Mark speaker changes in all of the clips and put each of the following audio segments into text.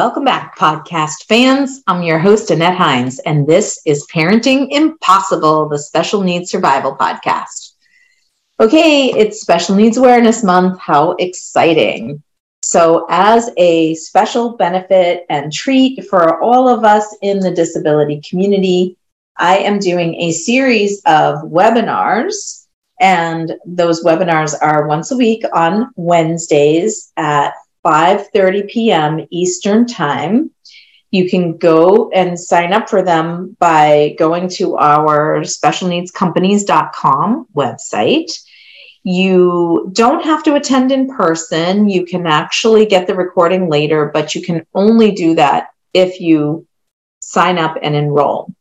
Speaker 1: Welcome back, podcast fans. I'm your host, Annette Hines, and this is Parenting Impossible, the Special Needs Survival Podcast. Okay, it's Special Needs Awareness Month. How exciting! So, as a special benefit and treat for all of us in the disability community, I am doing a series of webinars, and those webinars are once a week on Wednesdays at 5:30 p.m. Eastern Time. You can go and sign up for them by going to our specialneedscompanies.com website. You don't have to attend in person. You can actually get the recording later, but you can only do that if you sign up and enroll.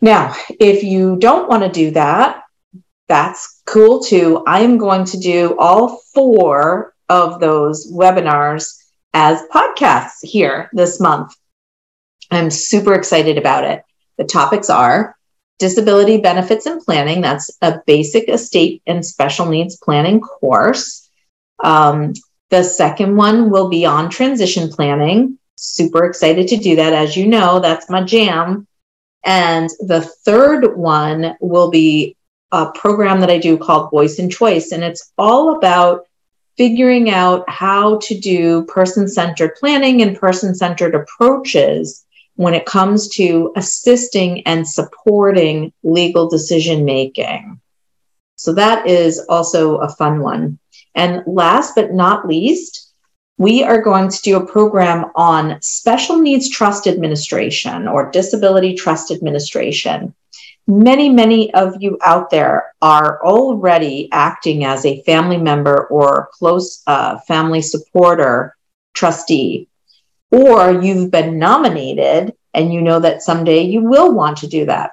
Speaker 1: Now, if you don't want to do that, that's cool too. I am going to do all four of those webinars as podcasts here this month. I'm super excited about it. The topics are disability benefits and planning. That's a basic estate and special needs planning course. Um, the second one will be on transition planning. Super excited to do that. As you know, that's my jam. And the third one will be a program that I do called Voice and Choice. And it's all about figuring out how to do person centered planning and person centered approaches when it comes to assisting and supporting legal decision making. So that is also a fun one. And last but not least, we are going to do a program on special needs trust administration or disability trust administration many, many of you out there are already acting as a family member or close uh, family supporter trustee, or you've been nominated and you know that someday you will want to do that.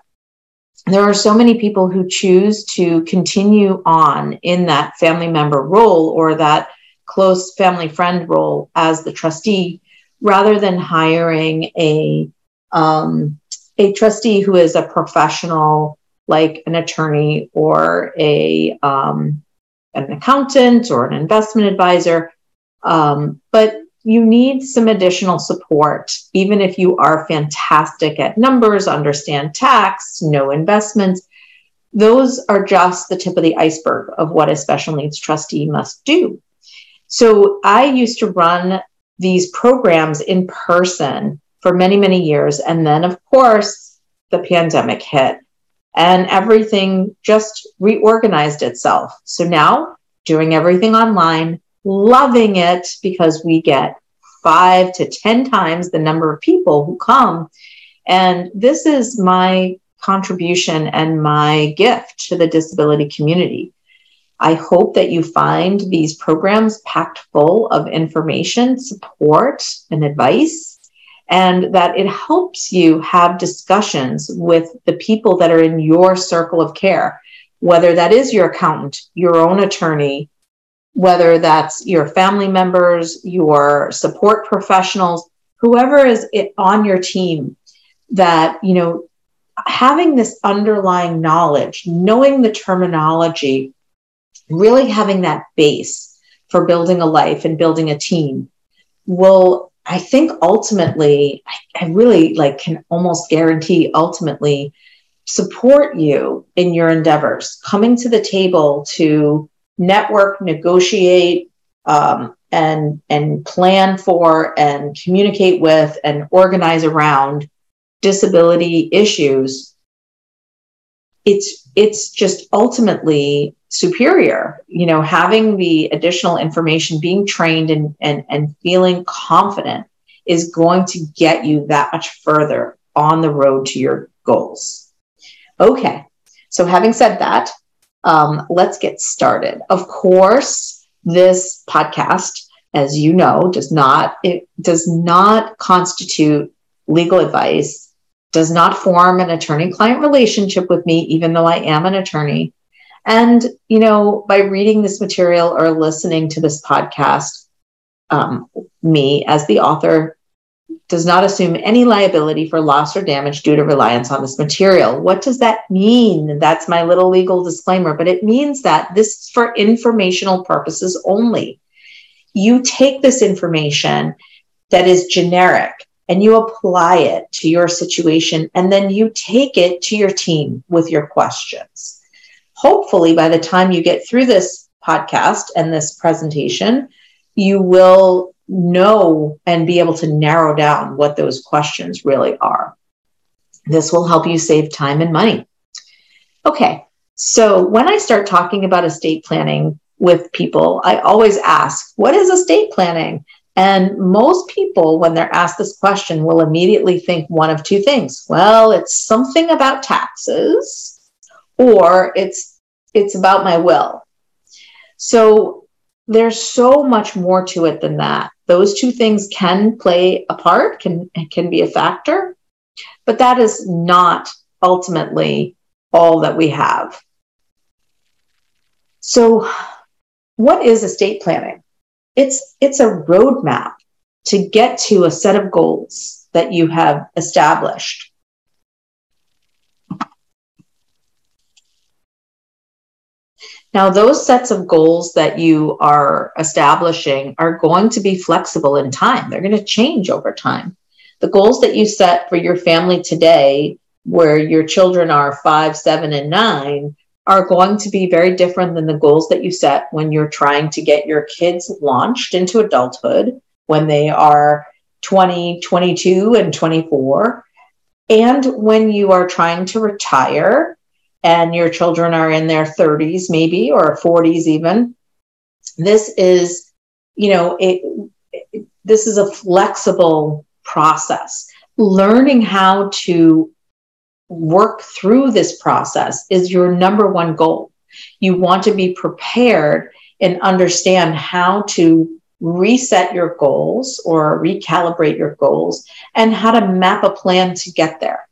Speaker 1: There are so many people who choose to continue on in that family member role or that close family friend role as the trustee rather than hiring a um, a trustee who is a professional, like an attorney or a um, an accountant or an investment advisor, um, but you need some additional support, even if you are fantastic at numbers, understand tax, know investments. Those are just the tip of the iceberg of what a special needs trustee must do. So I used to run these programs in person for many, many years. And then, of course, the pandemic hit and everything just reorganized itself. So now, doing everything online, loving it because we get five to 10 times the number of people who come. And this is my contribution and my gift to the disability community. I hope that you find these programs packed full of information, support, and advice and that it helps you have discussions with the people that are in your circle of care, whether that is your accountant, your own attorney, whether that's your family members, your support professionals, whoever is on your team that, you know, having this underlying knowledge, knowing the terminology, really having that base for building a life and building a team will I think ultimately, I, I really like can almost guarantee ultimately support you in your endeavors, coming to the table to network, negotiate, um, and and plan for and communicate with and organize around disability issues. It's it's just ultimately superior you know having the additional information being trained and, and and feeling confident is going to get you that much further on the road to your goals. Okay so having said that um, let's get started. Of course this podcast as you know does not it does not constitute legal advice does not form an attorney client relationship with me even though i am an attorney and, you know, by reading this material or listening to this podcast, um, me as the author does not assume any liability for loss or damage due to reliance on this material. What does that mean? That's my little legal disclaimer, but it means that this is for informational purposes only. You take this information that is generic and you apply it to your situation and then you take it to your team with your questions. Hopefully, by the time you get through this podcast and this presentation, you will know and be able to narrow down what those questions really are. This will help you save time and money. Okay, so when I start talking about estate planning with people, I always ask, What is estate planning? And most people, when they're asked this question, will immediately think one of two things. Well, it's something about taxes, or it's it's about my will. So there's so much more to it than that. Those two things can play a part, can can be a factor, but that is not ultimately all that we have. So what is estate planning? It's it's a roadmap to get to a set of goals that you have established. Now, those sets of goals that you are establishing are going to be flexible in time. They're going to change over time. The goals that you set for your family today, where your children are five, seven, and nine, are going to be very different than the goals that you set when you're trying to get your kids launched into adulthood when they are 20, 22, and 24. And when you are trying to retire and your children are in their 30s, maybe, or 40s even. This is, you know, it, it, this is a flexible process. Learning how to work through this process is your number one goal. You want to be prepared and understand how to reset your goals or recalibrate your goals and how to map a plan to get there.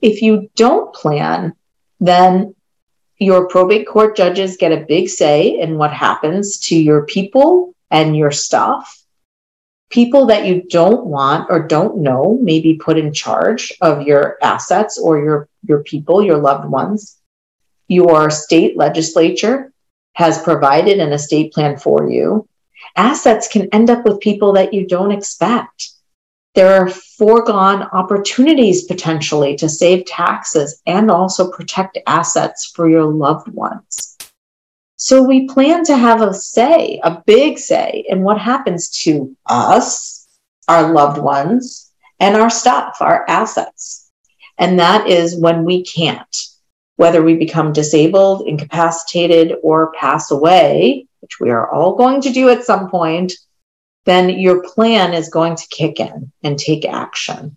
Speaker 1: If you don't plan, then your probate court judges get a big say in what happens to your people and your stuff people that you don't want or don't know may be put in charge of your assets or your, your people, your loved ones. Your state legislature has provided an estate plan for you. Assets can end up with people that you don't expect. There are foregone opportunities potentially to save taxes and also protect assets for your loved ones. So we plan to have a say, a big say in what happens to us, our loved ones, and our stuff, our assets. And that is when we can't, whether we become disabled, incapacitated, or pass away, which we are all going to do at some point, then your plan is going to kick in and take action.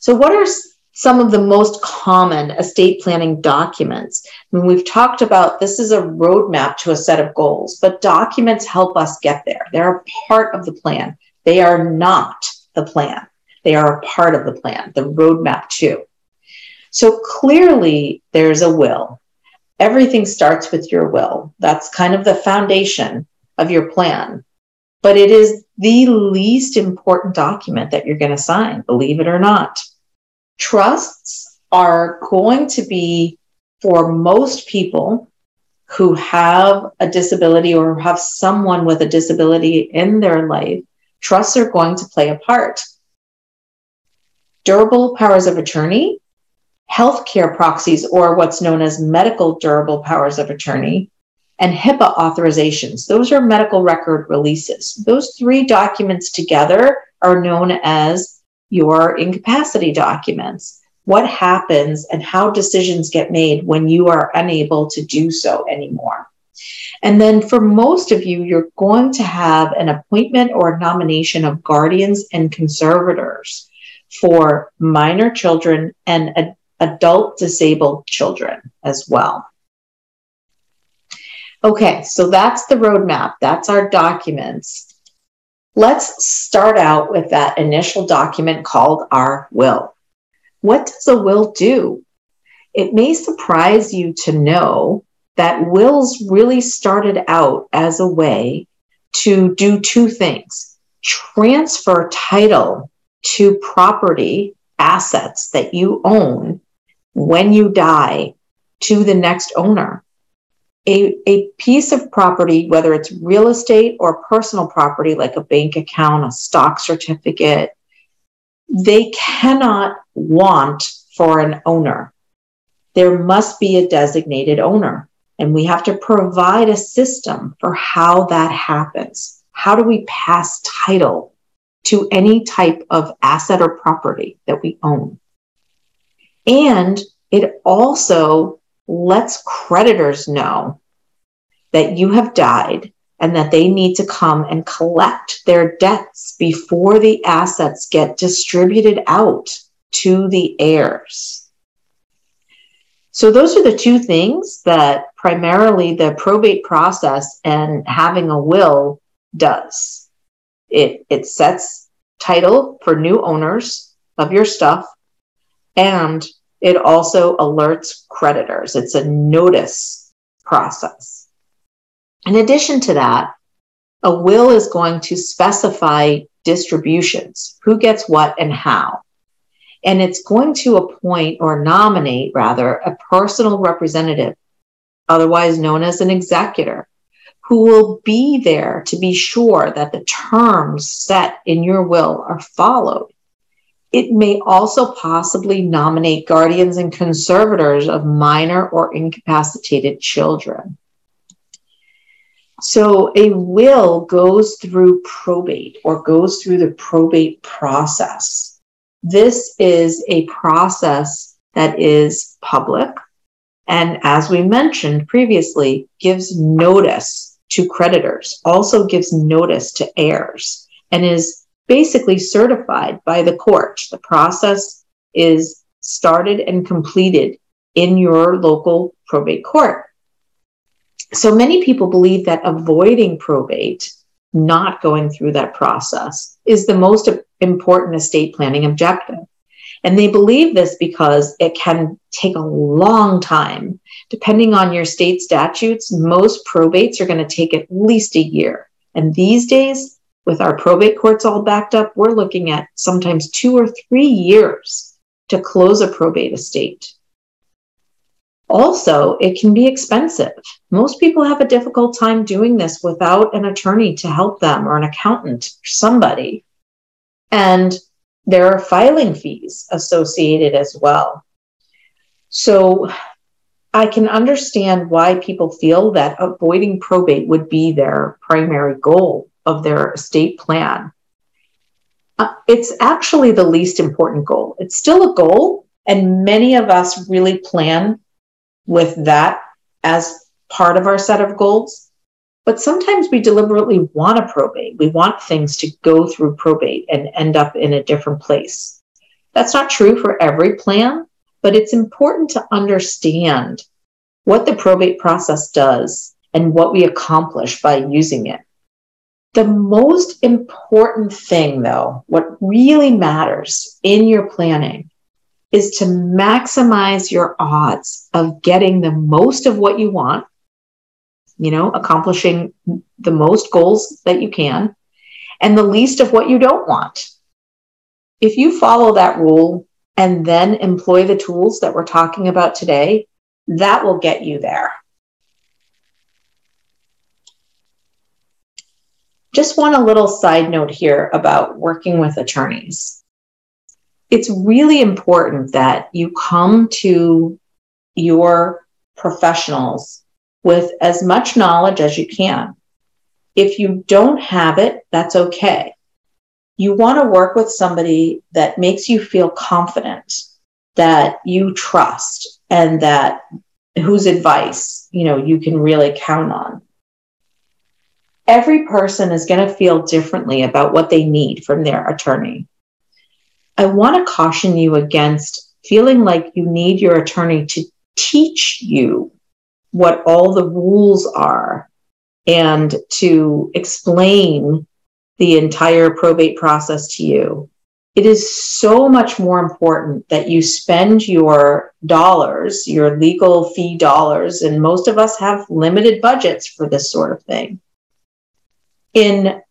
Speaker 1: So, what are some of the most common estate planning documents. I mean, we've talked about this is a roadmap to a set of goals, but documents help us get there. They're a part of the plan. They are not the plan. They are a part of the plan, the roadmap too. So clearly there's a will. Everything starts with your will. That's kind of the foundation of your plan. But it is the least important document that you're going to sign, believe it or not. Trusts are going to be for most people who have a disability or have someone with a disability in their life, trusts are going to play a part. Durable powers of attorney, healthcare proxies, or what's known as medical durable powers of attorney, and HIPAA authorizations. Those are medical record releases. Those three documents together are known as your incapacity documents. What happens and how decisions get made when you are unable to do so anymore. And then for most of you, you're going to have an appointment or nomination of guardians and conservators for minor children and ad- adult disabled children as well. Okay, so that's the roadmap. That's our documents. Let's start out with that initial document called our will. What does a will do? It may surprise you to know that wills really started out as a way to do two things transfer title to property assets that you own when you die to the next owner. A, a piece of property, whether it's real estate or personal property, like a bank account, a stock certificate, they cannot want for an owner. There must be a designated owner. And we have to provide a system for how that happens. How do we pass title to any type of asset or property that we own? And it also lets creditors know that you have died and that they need to come and collect their debts before the assets get distributed out to the heirs. So, those are the two things that primarily the probate process and having a will does. It, it sets title for new owners of your stuff and it also alerts creditors. It's a notice process. In addition to that, a will is going to specify distributions who gets what and how. And it's going to appoint or nominate, rather, a personal representative, otherwise known as an executor, who will be there to be sure that the terms set in your will are followed it may also possibly nominate guardians and conservators of minor or incapacitated children. So a will goes through probate or goes through the probate process. This is a process that is public and, as we mentioned previously, gives notice to creditors, also gives notice to heirs, and is basically certified by the court. The process is started and completed in your local probate court. So many people believe that avoiding probate, not going through that process, is the most important estate planning objective. And they believe this because it can take a long time. Depending on your state statutes, most probates are going to take at least a year. And these days, with our probate courts all backed up, we're looking at sometimes two or three years to close a probate estate. Also, it can be expensive. Most people have a difficult time doing this without an attorney to help them or an accountant or somebody. And there are filing fees associated as well. So I can understand why people feel that avoiding probate would be their primary goal of their estate plan. Uh, it's actually the least important goal. It's still a goal, and many of us really plan with that as part of our set of goals. But sometimes we deliberately want a probate. We want things to go through probate and end up in a different place. That's not true for every plan, but it's important to understand what the probate process does and what we accomplish by using it. The most important thing, though, what really matters in your planning is to maximize your odds of getting the most of what you want, you know, accomplishing the most goals that you can, and the least of what you don't want. If you follow that rule and then employ the tools that we're talking about today, that will get you there. Just one a little side note here about working with attorneys. It's really important that you come to your professionals with as much knowledge as you can. If you don't have it, that's okay. You want to work with somebody that makes you feel confident, that you trust, and that whose advice, you know, you can really count on every person is going to feel differently about what they need from their attorney. I want to caution you against feeling like you need your attorney to teach you what all the rules are and to explain the entire probate process to you. It is so much more important that you spend your dollars, your legal fee dollars, and most of us have limited budgets for this sort of thing in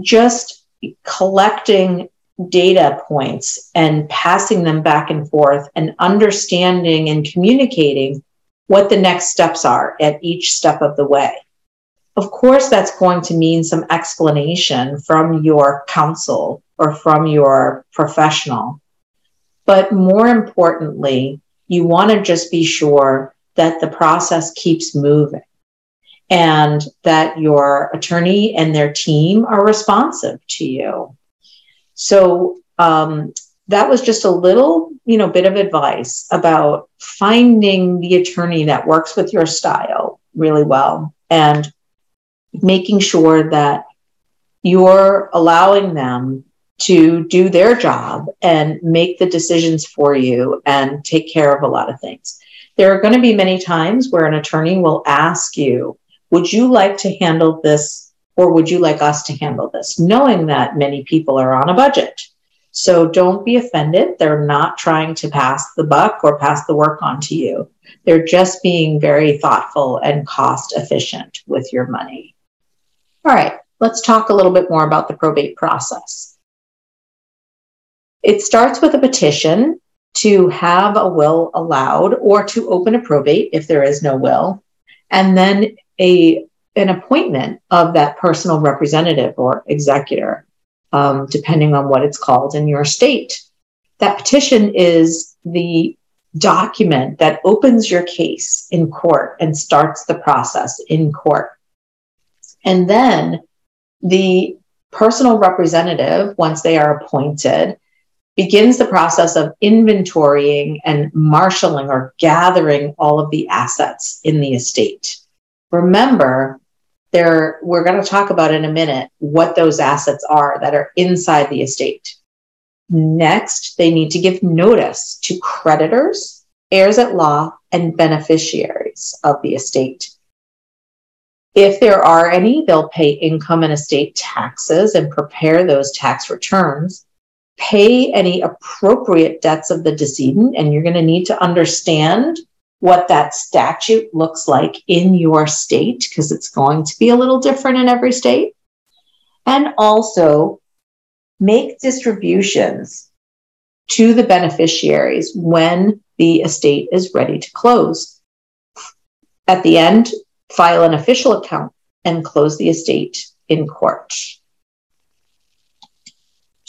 Speaker 1: just collecting data points and passing them back and forth and understanding and communicating what the next steps are at each step of the way. Of course, that's going to mean some explanation from your counsel or from your professional. But more importantly, you want to just be sure that the process keeps moving and that your attorney and their team are responsive to you. So um, that was just a little, you know, bit of advice about finding the attorney that works with your style really well and making sure that you're allowing them to do their job and make the decisions for you and take care of a lot of things. There are going to be many times where an attorney will ask you, Would you like to handle this or would you like us to handle this? Knowing that many people are on a budget. So don't be offended. They're not trying to pass the buck or pass the work on to you. They're just being very thoughtful and cost efficient with your money. All right, let's talk a little bit more about the probate process. It starts with a petition to have a will allowed or to open a probate if there is no will, and then a an appointment of that personal representative or executor, um, depending on what it's called in your state. That petition is the document that opens your case in court and starts the process in court. And then the personal representative, once they are appointed, begins the process of inventorying and marshaling or gathering all of the assets in the estate. Remember, there we're going to talk about in a minute what those assets are that are inside the estate. Next, they need to give notice to creditors, heirs at law, and beneficiaries of the estate. If there are any, they'll pay income and estate taxes and prepare those tax returns. Pay any appropriate debts of the decedent, and you're going to need to understand what that statute looks like in your state, because it's going to be a little different in every state. And also make distributions to the beneficiaries when the estate is ready to close. At the end, file an official account and close the estate in court.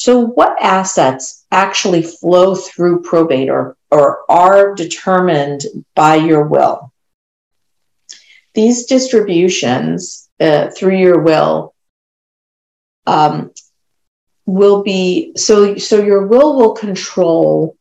Speaker 1: So, what assets actually flow through probate or, or are determined by your will? These distributions uh, through your will um, will be so so your will will control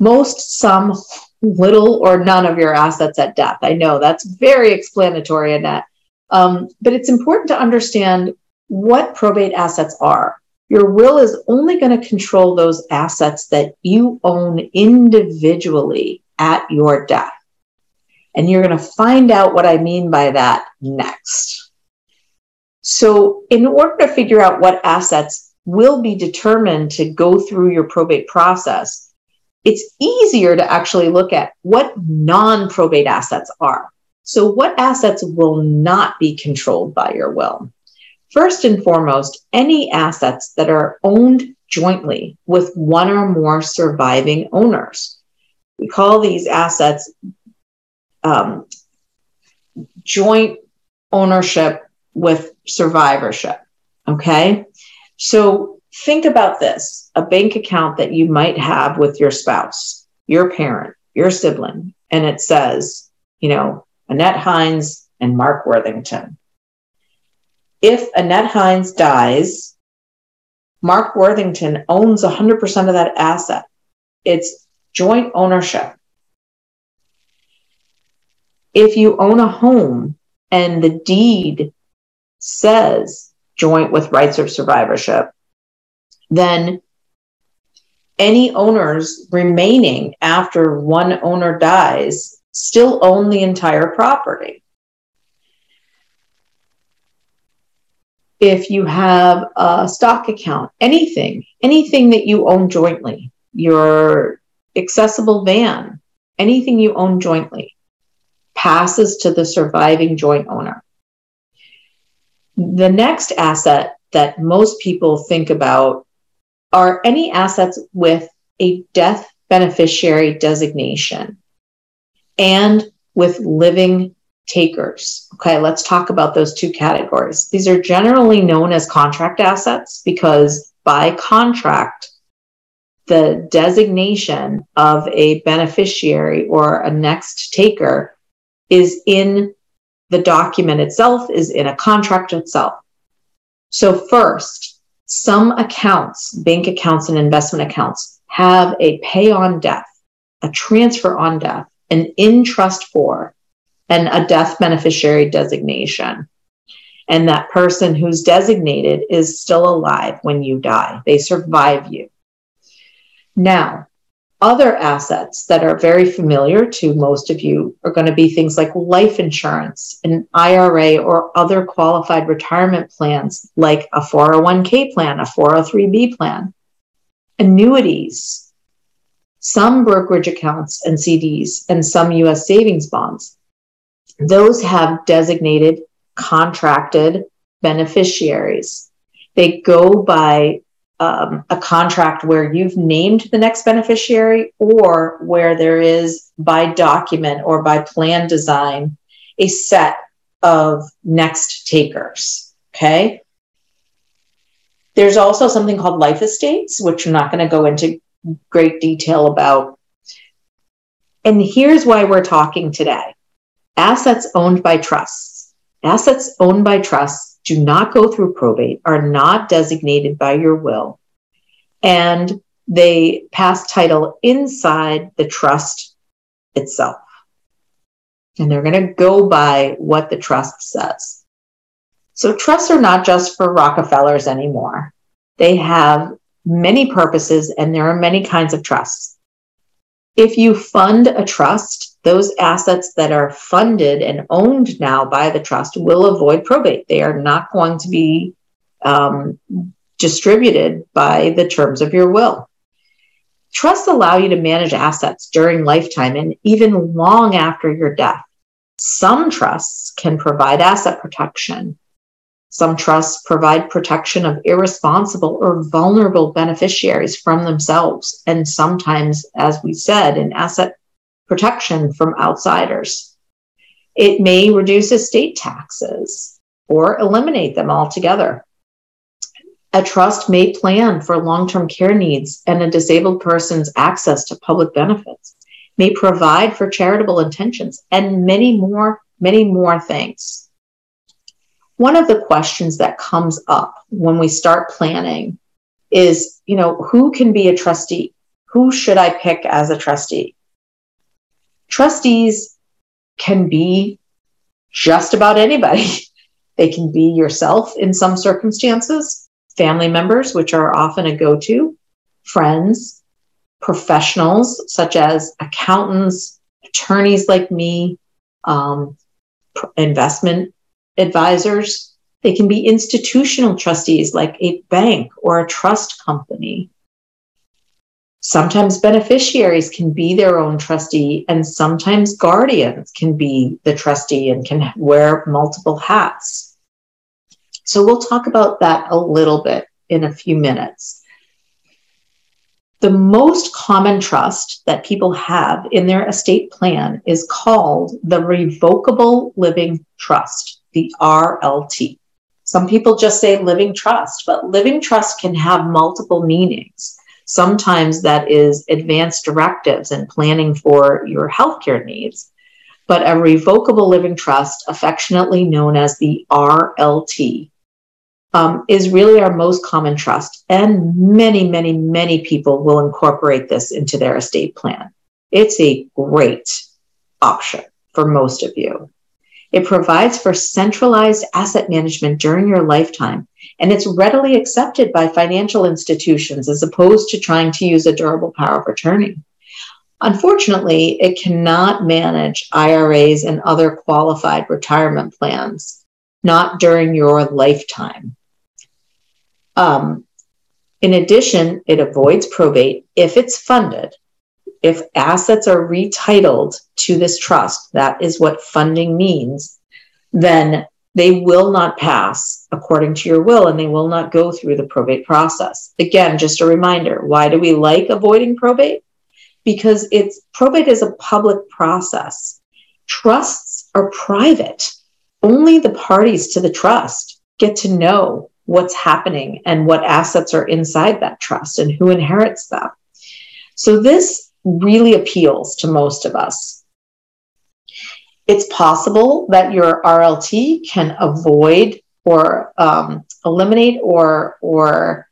Speaker 1: most some little or none of your assets at death i know that's very explanatory that um, but it's important to understand what probate assets are. Your will is only going to control those assets that you own individually at your death. And you're going to find out what I mean by that next. So, in order to figure out what assets will be determined to go through your probate process, it's easier to actually look at what non probate assets are. So, what assets will not be controlled by your will? First and foremost, any assets that are owned jointly with one or more surviving owners. We call these assets um, joint ownership with survivorship. Okay. So think about this a bank account that you might have with your spouse, your parent, your sibling, and it says, you know, Annette Hines and Mark Worthington if Annette Hines dies, Mark Worthington owns 100% of that asset. It's joint ownership. If you own a home and the deed says joint with rights of survivorship, then any owners remaining after one owner dies still own the entire property. If you have a stock account, anything, anything that you own jointly, your accessible van, anything you own jointly, passes to the surviving joint owner. The next asset that most people think about are any assets with a death beneficiary designation. and with living takers. Okay, let's talk about those two categories. These are generally known as contract assets because by contract, the designation of a beneficiary or a next taker is in the document itself, is in a contract itself. So, first, some accounts, bank accounts and investment accounts, have a pay on death, a transfer on death, an in trust for, and a death beneficiary designation. And that person who's designated is still alive when you die, they survive you. Now, other assets that are very familiar to most of you are going to be things like life insurance, an IRA, or other qualified retirement plans like a 401k plan, a 403b plan, annuities, some brokerage accounts and CDs, and some US savings bonds. Those have designated contracted beneficiaries. They go by um, a contract where you've named the next beneficiary or where there is by document or by plan design a set of next takers. Okay. There's also something called life estates, which I'm not going to go into great detail about. And here's why we're talking today assets owned by trusts. Assets owned by trusts do not go through probate, are not designated by your will, and they pass title inside the trust itself. And they're going to go by what the trust says. So, trusts are not just for Rockefellers anymore. They have many purposes, and there are many kinds of trusts. If you fund a trust, those assets that are funded and owned now by the trust will avoid probate. They are not going to be um, distributed by the terms of your will. Trusts allow you to manage assets during lifetime and even long after your death. Some trusts can provide asset protection. Some trusts provide protection of irresponsible or vulnerable beneficiaries from themselves, and sometimes, as we said, an asset protection from outsiders. It may reduce estate taxes or eliminate them altogether. A trust may plan for long term care needs and a disabled person's access to public benefits, may provide for charitable intentions, and many more, many more things. One of the questions that comes up when we start planning is, you know, who can be a trustee? Who should I pick as a trustee? Trustees can be just about anybody. They can be yourself in some circumstances, family members, which are often a go to, friends, professionals such as accountants, attorneys like me, um, investment advisors. They can be institutional trustees like a bank or a trust company. Sometimes beneficiaries can be their own trustee, and sometimes guardians can be the trustee and can wear multiple hats. So we'll talk about that a little bit in a few minutes. The most common trust that people have in their estate plan is called the Revocable Living Trust, the RLT. Some people just say living trust, but living trust can have multiple meanings. Sometimes that is advanced directives and planning for your healthcare needs. But a revocable living trust, affectionately known as the RLT, um, is really our most common trust. And many, many, many people will incorporate this into their estate plan. It's a great option for most of you. It provides for centralized asset management during your lifetime, and it's readily accepted by financial institutions as opposed to trying to use a durable power of attorney. Unfortunately, it cannot manage IRAs and other qualified retirement plans, not during your lifetime. Um, in addition, it avoids probate if it's funded if assets are retitled to this trust, that is what funding means, then they will not pass according to your will and they will not go through the probate process. Again, just a reminder why do we like avoiding probate? because it's probate is a public process. Trusts are private. Only the parties to the trust get to know what's happening and what assets are inside that trust and who inherits them. So this really appeals to most of us. It's possible that your RLT can avoid or um, eliminate or or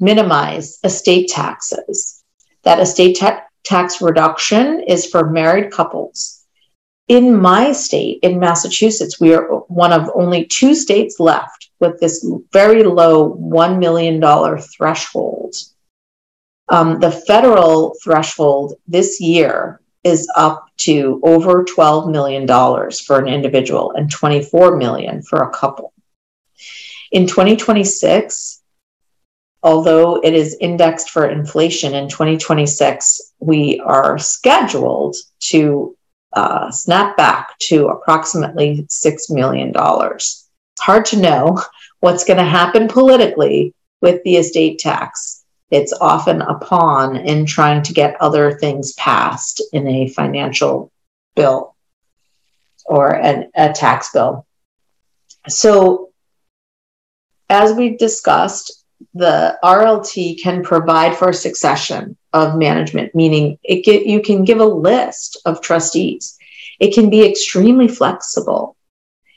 Speaker 1: minimize estate taxes. That estate ta- tax reduction is for married couples. In my state, in Massachusetts, we are one of only two states left with this very low $1 million threshold. Um, the federal threshold this year is up to over $12 million for an individual and 24 million for a couple. In 2026, although it is indexed for inflation in 2026, we are scheduled to uh, snap back to approximately $6 million. It's hard to know what's going to happen politically with the estate tax. It's often a pawn in trying to get other things passed in a financial bill or an, a tax bill. So as we discussed, the RLT can provide for succession of management, meaning it get, you can give a list of trustees. It can be extremely flexible.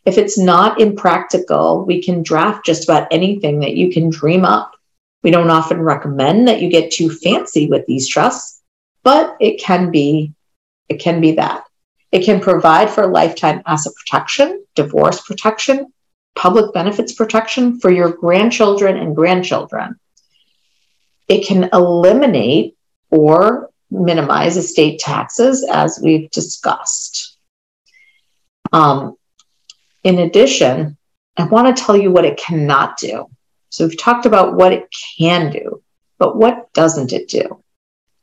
Speaker 1: If it's not impractical, we can draft just about anything that you can dream up. We don't often recommend that you get too fancy with these trusts, but it can be it can be that. It can provide for lifetime asset protection, divorce protection, public benefits protection for your grandchildren and grandchildren. It can eliminate or minimize estate taxes, as we've discussed. Um, in addition, I want to tell you what it cannot do. So we've talked about what it can do, but what doesn't it do?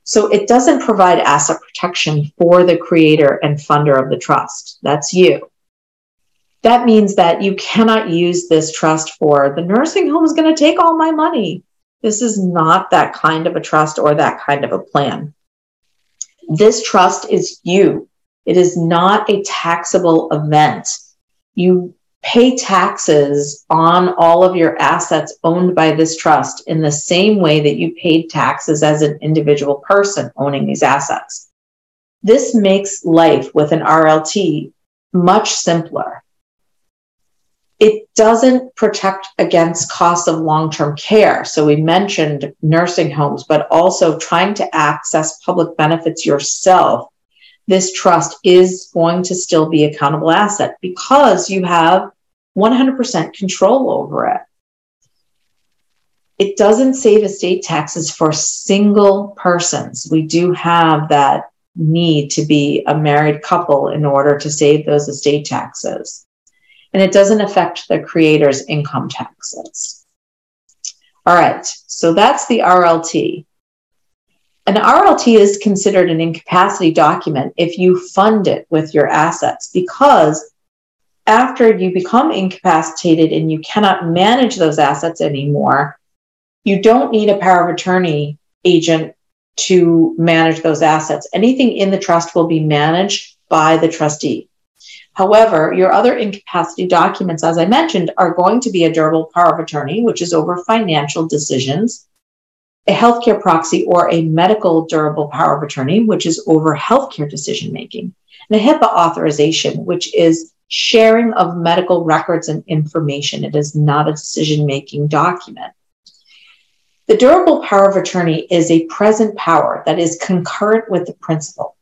Speaker 1: So it doesn't provide asset protection for the creator and funder of the trust. That's you that means that you cannot use this trust for the nursing home is going to take all my money. This is not that kind of a trust or that kind of a plan. This trust is you. It is not a taxable event. You pay taxes on all of your assets owned by this trust in the same way that you paid taxes as an individual person owning these assets. This makes life with an RLT much simpler it doesn't protect against costs of long-term care. So we mentioned nursing homes, but also trying to access public benefits yourself. This trust is going to still be a countable asset because you have 100% control over it. It doesn't save estate taxes for single persons. We do have that need to be a married couple in order to save those estate taxes and it doesn't affect the creator's income taxes. All right, so that's the RLT. An RLT is considered an incapacity document if you fund it with your assets because after you become incapacitated and you cannot manage those assets anymore, you don't need a power of attorney agent to manage those assets. Anything in the trust will be managed by the trustee. However, your other incapacity documents, as I mentioned, are going to be a durable power of attorney, which is over financial decisions, a healthcare proxy or a medical durable power of attorney, which is over healthcare decision making, and a HIPAA authorization, which is sharing of medical records and information. It is not a decision making document. The durable power of attorney is a present power that is concurrent with the principal.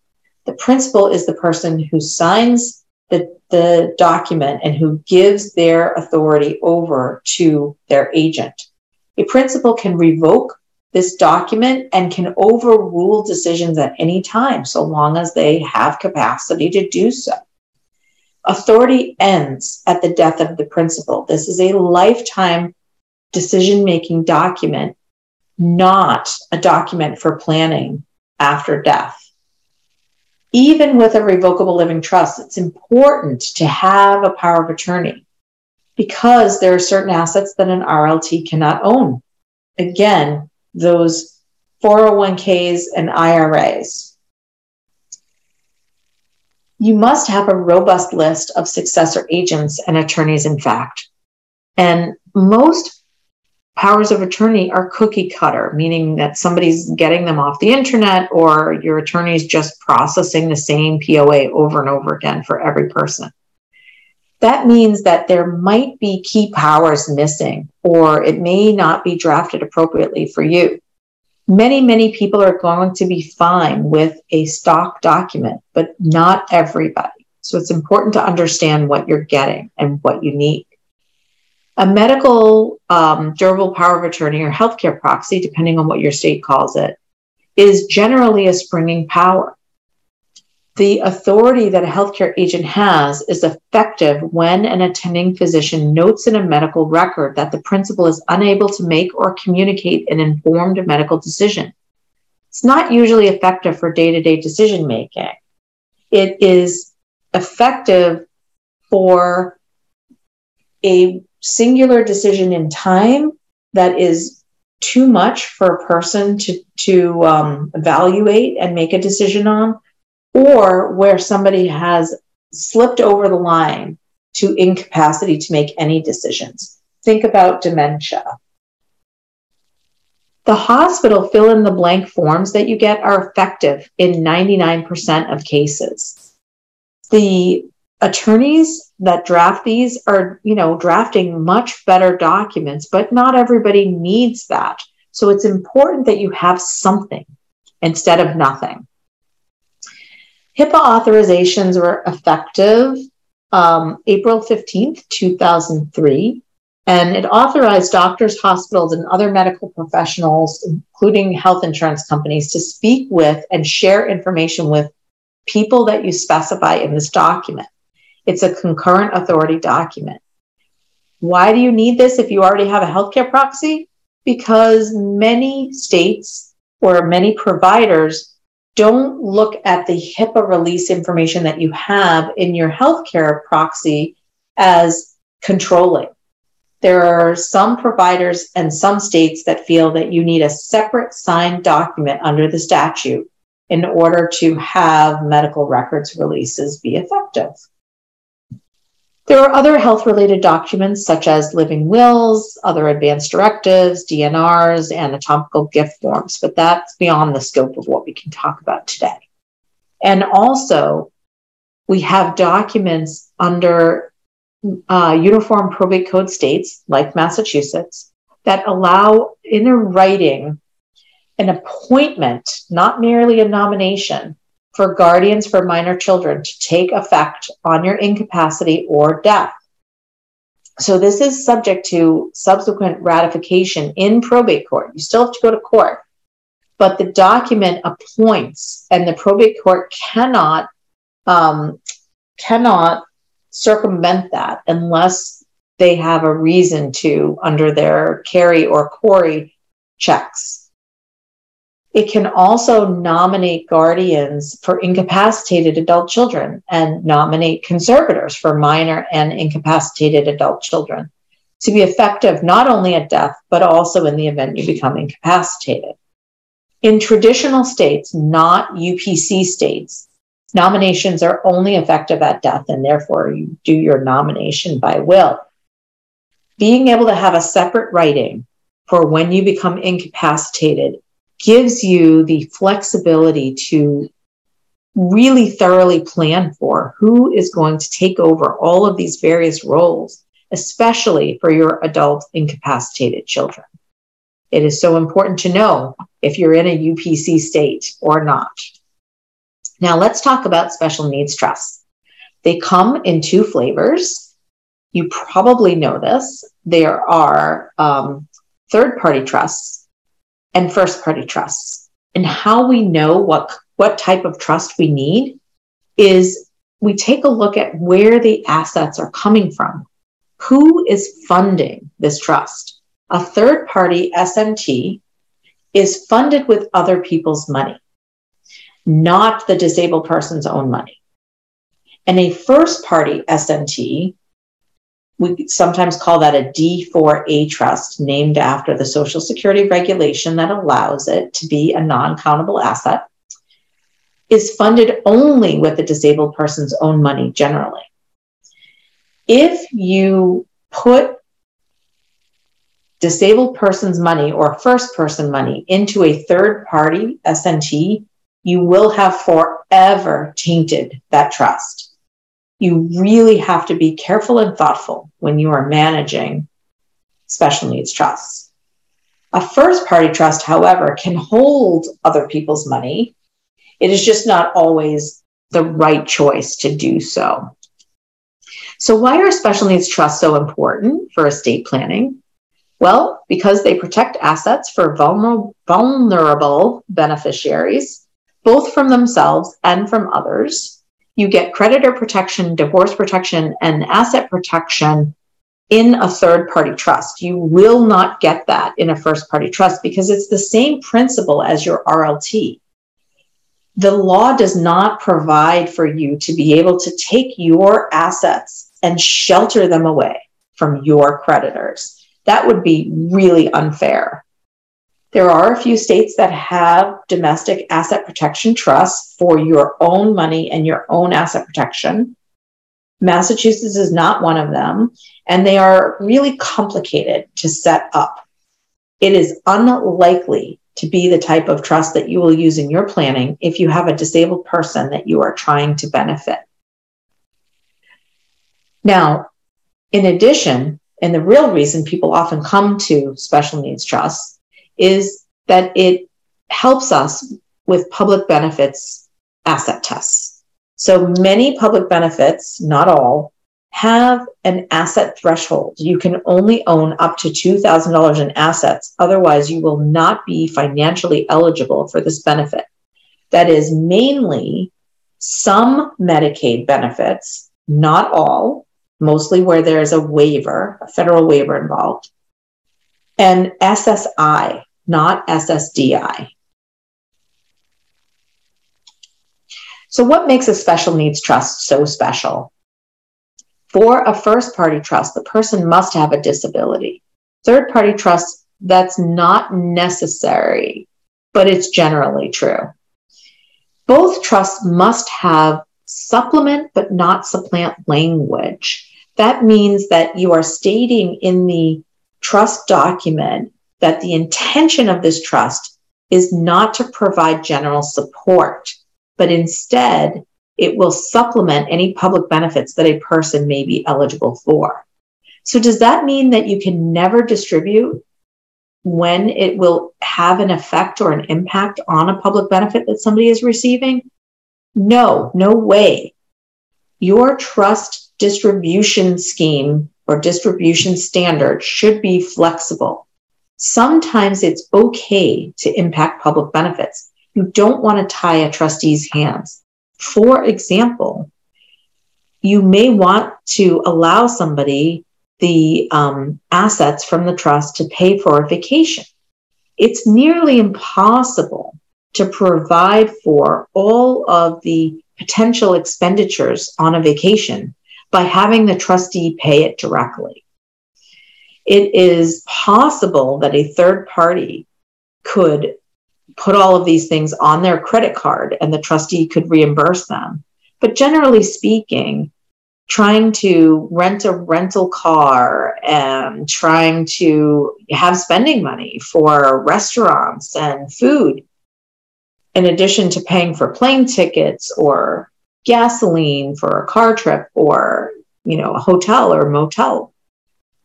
Speaker 1: The principal is the person who signs the, the document and who gives their authority over to their agent. A principal can revoke this document and can overrule decisions at any time so long as they have capacity to do so. Authority ends at the death of the principal. This is a lifetime decision making document, not a document for planning after death even with a revocable living trust, it's important to have a power of attorney because there are certain assets that an RLT cannot own. Again, those 401ks and IRAs. You must have a robust list of successor agents and attorneys, in fact. And most powers of attorney are cookie cutter, meaning that somebody's getting them off the internet or your attorney is just processing the same POA over and over again for every person. That means that there might be key powers missing, or it may not be drafted appropriately for you. Many, many people are going to be fine with a stock document, but not everybody. So it's important to understand what you're getting and what you need. A medical um, durable power of attorney or healthcare proxy, depending on what your state calls it, is generally a springing power. The authority that a healthcare agent has is effective when an attending physician notes in a medical record that the principal is unable to make or communicate an informed medical decision. It's not usually effective for day to day decision making. It is effective for a singular decision in time that is too much for a person to, to um, evaluate and make a decision on, or where somebody has slipped over the line to incapacity to make any decisions. Think about dementia. The hospital fill in the blank forms that you get are effective in 99% of cases. The attorneys that draft these are, you know, drafting much better documents, but not everybody needs that. So it's important that you have something instead of nothing. HIPAA authorizations were effective um, April 15th, 2003, and it authorized doctors, hospitals, and other medical professionals, including health insurance companies, to speak with and share information with people that you specify in this document. It's a concurrent authority document. Why do you need this if you already have a healthcare proxy? Because many states or many providers don't look at the HIPAA release information that you have in your healthcare proxy as controlling. There are some providers and some states that feel that you need a separate signed document under the statute in order to have medical records releases be effective. There are other health related documents such as living wills, other advanced directives, DNRs, anatomical gift forms, but that's beyond the scope of what we can talk about today. And also, we have documents under uh, uniform probate code states like Massachusetts that allow in a writing an appointment, not merely a nomination, for guardians for minor children to take effect on your incapacity or death. So this is subject to subsequent ratification in probate court. You still have to go to court, but the document appoints, and the probate court cannot um, cannot circumvent that unless they have a reason to under their carry or CORI checks. It can also nominate guardians for incapacitated adult children and nominate conservators for minor and incapacitated adult children to be effective not only at death, but also in the event you become incapacitated. In traditional states, not UPC states, nominations are only effective at death, and therefore you do your nomination by will. Being able to have a separate writing for when you become incapacitated gives you the flexibility to really thoroughly plan for who is going to take over all of these various roles, especially for your adult incapacitated children. It is so important to know if you're in a UPC state or not. Now, let's talk about special needs trusts. They come in two flavors. You probably know this. There are um, third party trusts and first party trusts. And how we know what, what type of trust we need is we take a look at where the assets are coming from. Who is funding this trust? A third party SNT is funded with other people's money, not the disabled person's own money. And a first party SNT we sometimes call that a D4A trust, named after the Social Security regulation that allows it to be a non countable asset. is funded only with the disabled person's own money generally. If you put disabled person's money or first person money into a third party SNT, you will have forever tainted that trust. You really have to be careful and thoughtful when you are managing special needs trusts. A first party trust, however, can hold other people's money. It is just not always the right choice to do so. So, why are special needs trusts so important for estate planning? Well, because they protect assets for vulnerable beneficiaries, both from themselves and from others. You get creditor protection, divorce protection, and asset protection in a third party trust. You will not get that in a first party trust because it's the same principle as your RLT. The law does not provide for you to be able to take your assets and shelter them away from your creditors. That would be really unfair. There are a few states that have domestic asset protection trusts for your own money and your own asset protection. Massachusetts is not one of them, and they are really complicated to set up. It is unlikely to be the type of trust that you will use in your planning if you have a disabled person that you are trying to benefit. Now, in addition, and the real reason people often come to special needs trusts is that it helps us with public benefits asset tests. So many public benefits, not all, have an asset threshold. You can only own up to $2,000 in assets. Otherwise, you will not be financially eligible for this benefit. That is mainly some Medicaid benefits, not all, mostly where there's a waiver, a federal waiver involved, and SSI, not SSDI. So, what makes a special needs trust so special? For a first party trust, the person must have a disability. Third party trust, that's not necessary, but it's generally true. Both trusts must have supplement but not supplant language. That means that you are stating in the trust document that the intention of this trust is not to provide general support, but instead it will supplement any public benefits that a person may be eligible for. So, does that mean that you can never distribute when it will have an effect or an impact on a public benefit that somebody is receiving? No, no way. Your trust distribution scheme or distribution standard should be flexible. Sometimes it's okay to impact public benefits. You don't want to tie a trustee's hands. For example, you may want to allow somebody the um, assets from the trust to pay for a vacation. It's nearly impossible to provide for all of the potential expenditures on a vacation by having the trustee pay it directly. It is possible that a third party could put all of these things on their credit card and the trustee could reimburse them. But generally speaking, trying to rent a rental car and trying to have spending money for restaurants and food in addition to paying for plane tickets or gasoline for a car trip or you know a hotel or a motel.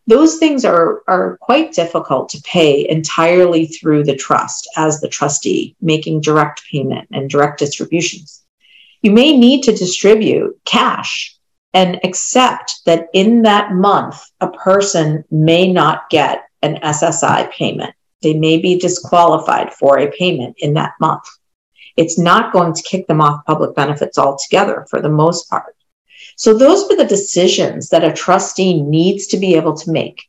Speaker 1: Those things are are quite difficult to pay entirely through the trust as the trustee making direct payment and direct distributions. You may need to distribute cash and accept that in that month a person may not get an SSI payment. They may be disqualified for a payment in that month it's not going to kick them off public benefits altogether for the most part. So, those are the decisions that a trustee needs to be able to make.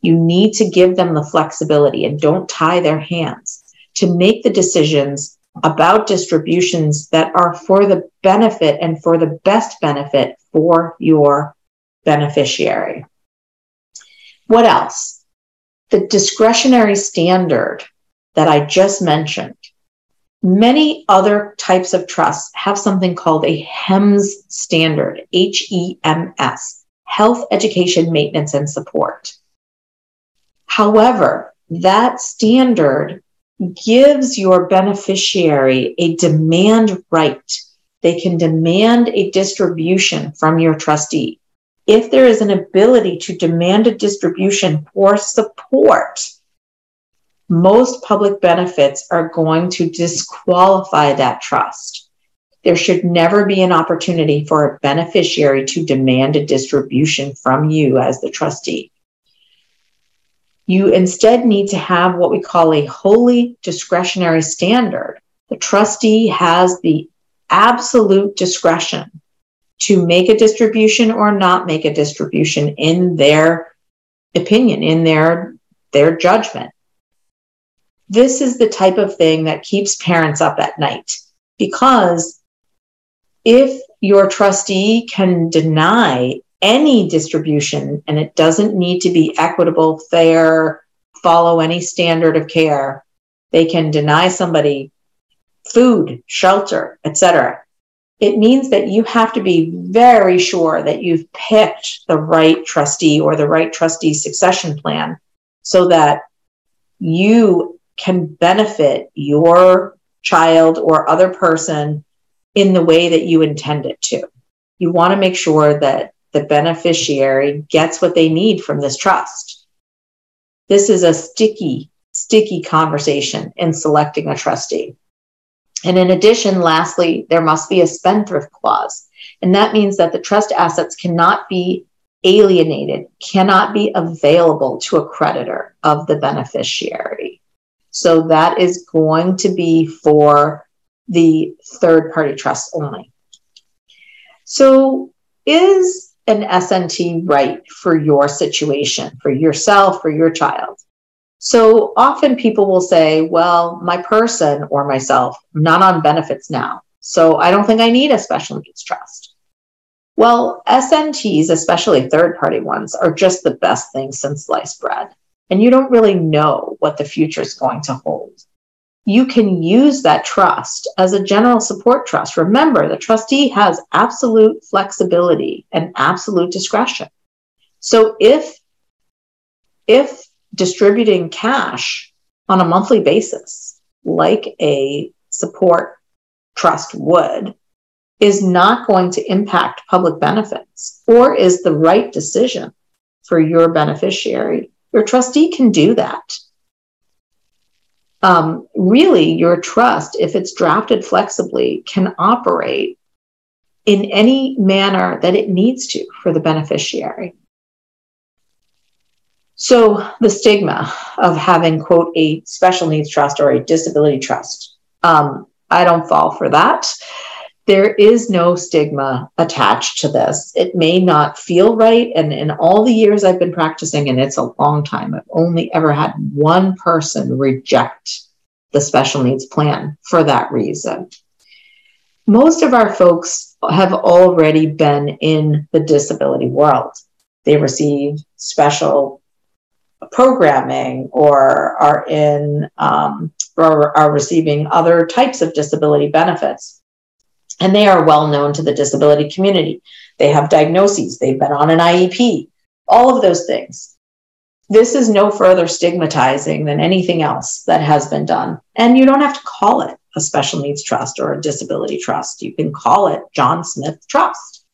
Speaker 1: You need to give them the flexibility and don't tie their hands to make the decisions about distributions that are for the benefit and for the best benefit for your beneficiary. What else? The discretionary standard that I just mentioned Many other types of trusts have something called a HEMS standard, H E M S, Health, Education, Maintenance, and Support. However, that standard gives your beneficiary a demand right. They can demand a distribution from your trustee. If there is an ability to demand a distribution for support, most public benefits are going to disqualify that trust. There should never be an opportunity for a beneficiary to demand a distribution from you as the trustee. You instead need to have what we call a wholly discretionary standard. The trustee has the absolute discretion to make a distribution or not make a distribution in their opinion, in their, their judgment. This is the type of thing that keeps parents up at night because if your trustee can deny any distribution and it doesn't need to be equitable, fair, follow any standard of care, they can deny somebody food, shelter, etc. It means that you have to be very sure that you've picked the right trustee or the right trustee succession plan so that you can benefit your child or other person in the way that you intend it to. You want to make sure that the beneficiary gets what they need from this trust. This is a sticky, sticky conversation in selecting a trustee. And in addition, lastly, there must be a spendthrift clause. And that means that the trust assets cannot be alienated, cannot be available to a creditor of the beneficiary. So that is going to be for the third party trust only. So is an SNT right for your situation, for yourself, for your child? So often people will say, well, my person or myself, I'm not on benefits now. So I don't think I need a special needs trust. Well, SNTs, especially third party ones, are just the best thing since sliced bread and you don't really know what the future is going to hold. You can use that trust as a general support trust. Remember, the trustee has absolute flexibility and absolute discretion. So if if distributing cash on a monthly basis, like a support trust would, is not going to impact public benefits or is the right decision for your beneficiary, your trustee can do that. Um, really, your trust, if it's drafted flexibly, can operate in any manner that it needs to for the beneficiary. So, the stigma of having, quote, a special needs trust or a disability trust, um, I don't fall for that there is no stigma attached to this. It may not feel right. And in all the years I've been practicing, and it's a long time, I've only ever had one person reject the special needs plan for that reason. Most of our folks have already been in the disability world. They receive special programming or are in um, or are receiving other types of disability benefits and they are well known to the disability community. They have diagnoses, they've been on an IEP, all of those things. This is no further stigmatizing than anything else that has been done. And you don't have to call it a special needs trust or a disability trust. You can call it John Smith Trust.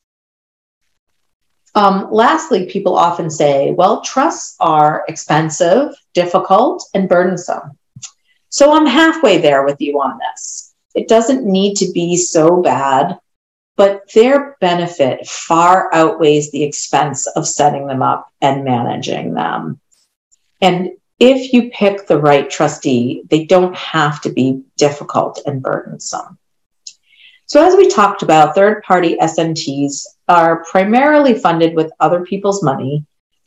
Speaker 1: Um, lastly, people often say, well, trusts are expensive, difficult, and burdensome. So I'm halfway there with you on this. It doesn't need to be so bad, but their benefit far outweighs the expense of setting them up and managing them. And if you pick the right trustee, they don't have to be difficult and burdensome. So, as we talked about, third party SNTs are primarily funded with other people's money,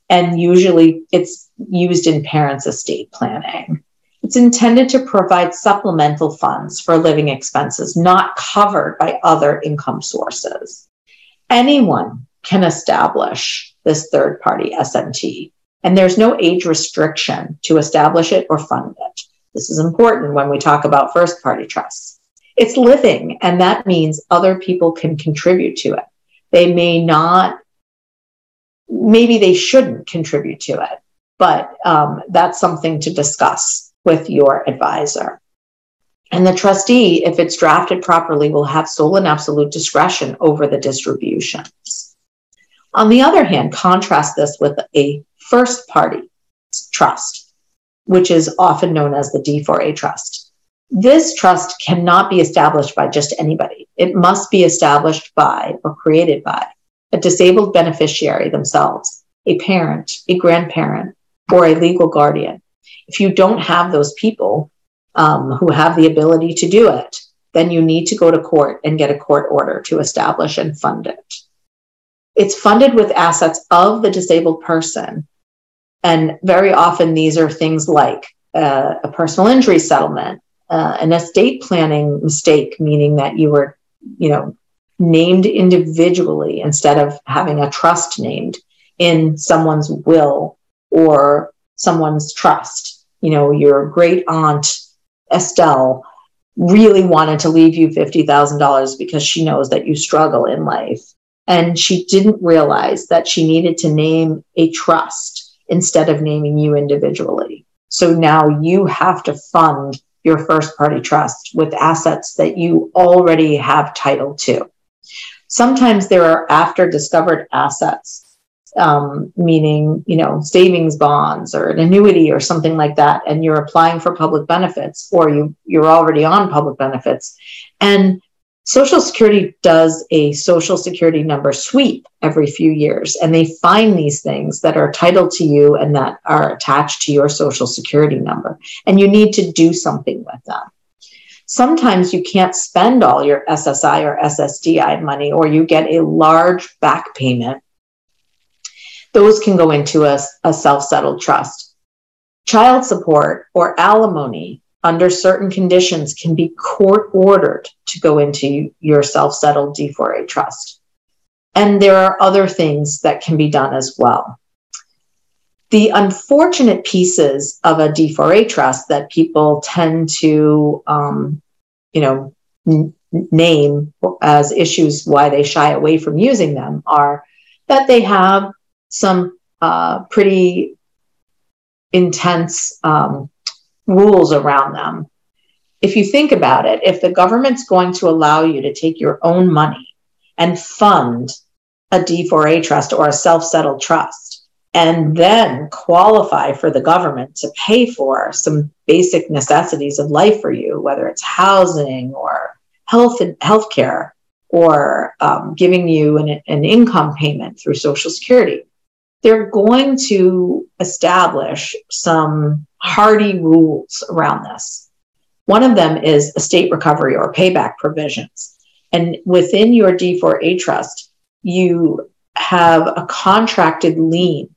Speaker 1: and usually it's used in parents' estate planning. It's intended to provide supplemental funds for living expenses not covered by other income sources. Anyone can establish this third party SNT, and there's no age restriction to establish it or fund it. This is important when we talk about first party trusts. It's living, and that means other people can contribute to it. They may not, maybe they shouldn't contribute to it, but um, that's something to discuss with your advisor. And the trustee, if it's drafted properly, will have sole and absolute discretion over the distributions. On the other hand, contrast this with a first party trust, which is often known as the D4A trust. This trust cannot be established by just anybody. It must be established by or created by a disabled beneficiary themselves, a parent, a grandparent, or a legal guardian. If you don't have those people um, who have the ability to do it, then you need to go to court and get a court order to establish and fund it. It's funded with assets of the disabled person. And very often these are things like uh, a personal injury settlement, uh, an estate planning mistake, meaning that you were, you know, named individually instead of having a trust named in someone's will or someone's trust. You know, your great aunt Estelle really wanted to leave you $50,000 because she knows that you struggle in life. And she didn't realize that she needed to name a trust instead of naming you individually. So now you have to fund your first party trust with assets that you already have title to. Sometimes there are after discovered assets um, meaning you know savings bonds or an annuity or something like that and you're applying for public benefits or you you're already on public benefits. And social security does a social security number sweep every few years and they find these things that are titled to you and that are attached to your social security number and you need to do something with them. Sometimes you can't spend all your ssi or ssdi money or you get a large back payment those can go into a, a self settled trust. Child support or alimony under certain conditions can be court ordered to go into your self settled D4A trust. And there are other things that can be done as well. The unfortunate pieces of a D4A trust that people tend to, um, you know, n- name as issues why they shy away from using them are that they have some uh, pretty intense um, rules around them. If you think about it, if the government's going to allow you to take your own money and fund a D4A trust or a self settled trust, and then qualify for the government to pay for some basic necessities of life for you, whether it's housing or health and healthcare or um, giving you an, an income payment through Social Security they're going to establish some hardy rules around this. One of them is estate recovery or payback provisions. And within your D4A trust, you have a contracted lien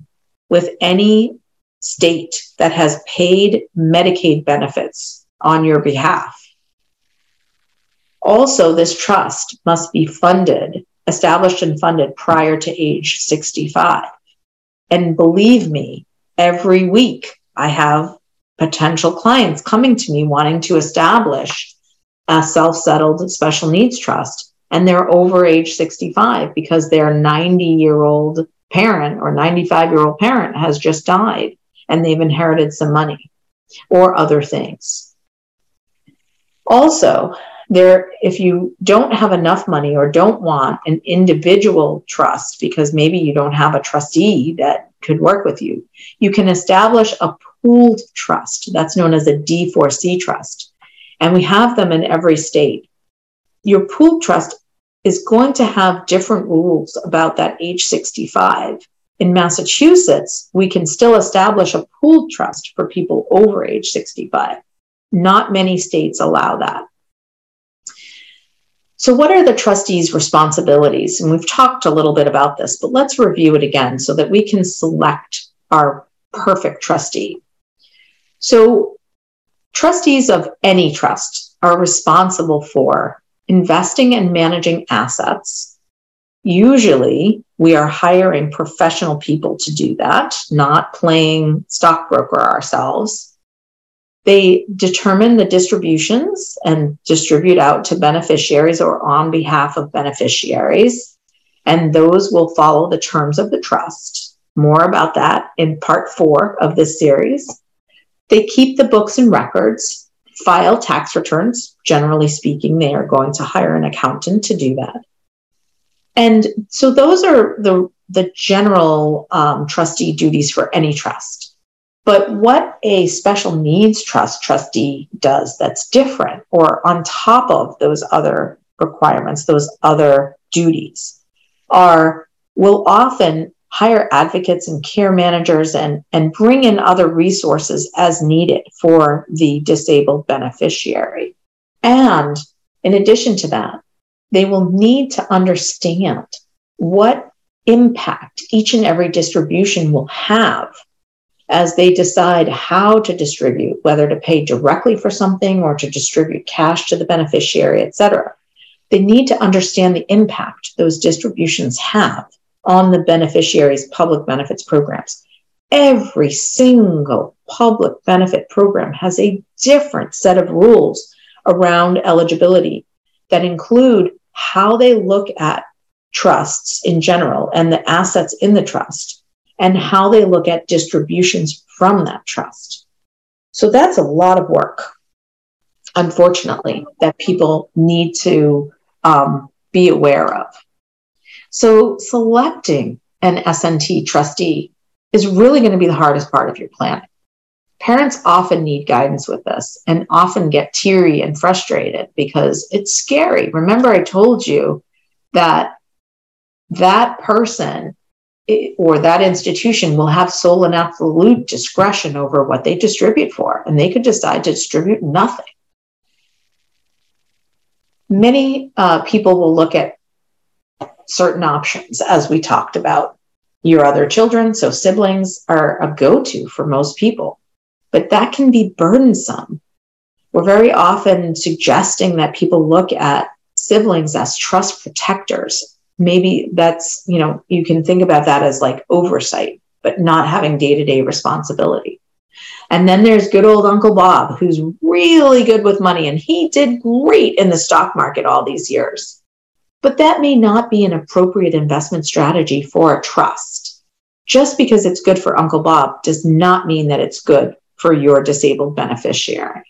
Speaker 1: with any state that has paid Medicaid benefits on your behalf. Also, this trust must be funded, established and funded prior to age 65. And believe me, every week I have potential clients coming to me wanting to establish a self settled special needs trust. And they're over age 65 because their 90 year old parent or 95 year old parent has just died and they've inherited some money or other things. Also, there if you don't have enough money or don't want an individual trust because maybe you don't have a trustee that could work with you you can establish a pooled trust that's known as a d4c trust. And we have them in every state. Your pooled trust is going to have different rules about that age 65 in massachusetts we can still establish a pooled trust for people over age 65 not many states allow that so, what are the trustees' responsibilities? And we've talked a little bit about this, but let's review it again so that we can select our perfect trustee. So, trustees of any trust are responsible for investing and managing assets. Usually, we are hiring professional people to do that, not playing stockbroker ourselves. They determine the distributions and distribute out to beneficiaries or on behalf of beneficiaries. And those will follow the terms of the trust. More about that in part four of this series. They keep the books and records, file tax returns. Generally speaking, they are going to hire an accountant to do that. And so those are the, the general um, trustee duties for any trust. But what a special needs trust trustee does that's different or on top of those other requirements, those other duties, are will often hire advocates and care managers and, and bring in other resources as needed for the disabled beneficiary. And in addition to that, they will need to understand what impact each and every distribution will have as they decide how to distribute, whether to pay directly for something or to distribute cash to the beneficiary, et cetera. They need to understand the impact those distributions have on the beneficiary's public benefits programs. Every single public benefit program has a different set of rules around eligibility that include how they look at trusts in general and the assets in the trust and how they look at distributions from that trust. So that's a lot of work, unfortunately, that people need to um, be aware of. So selecting an SNT trustee is really going to be the hardest part of your planning. Parents often need guidance with this and often get teary and frustrated because it's scary. Remember, I told you that that person or that institution will have sole and absolute discretion over what they distribute for, and they could decide to distribute nothing. Many uh, people will look at certain options, as we talked about. Your other children, so siblings, are a go to for most people but that can be burdensome. We're very often suggesting that people look at siblings as trust protectors. Maybe that's, you know, you can think about that as like oversight, but not having day to day responsibility. And then there's good old Uncle Bob, who's really good with money, and he did great in the stock market all these years. But that may not be an appropriate investment strategy for a trust. Just because it's good for Uncle Bob does not mean that it's good for your disabled beneficiary.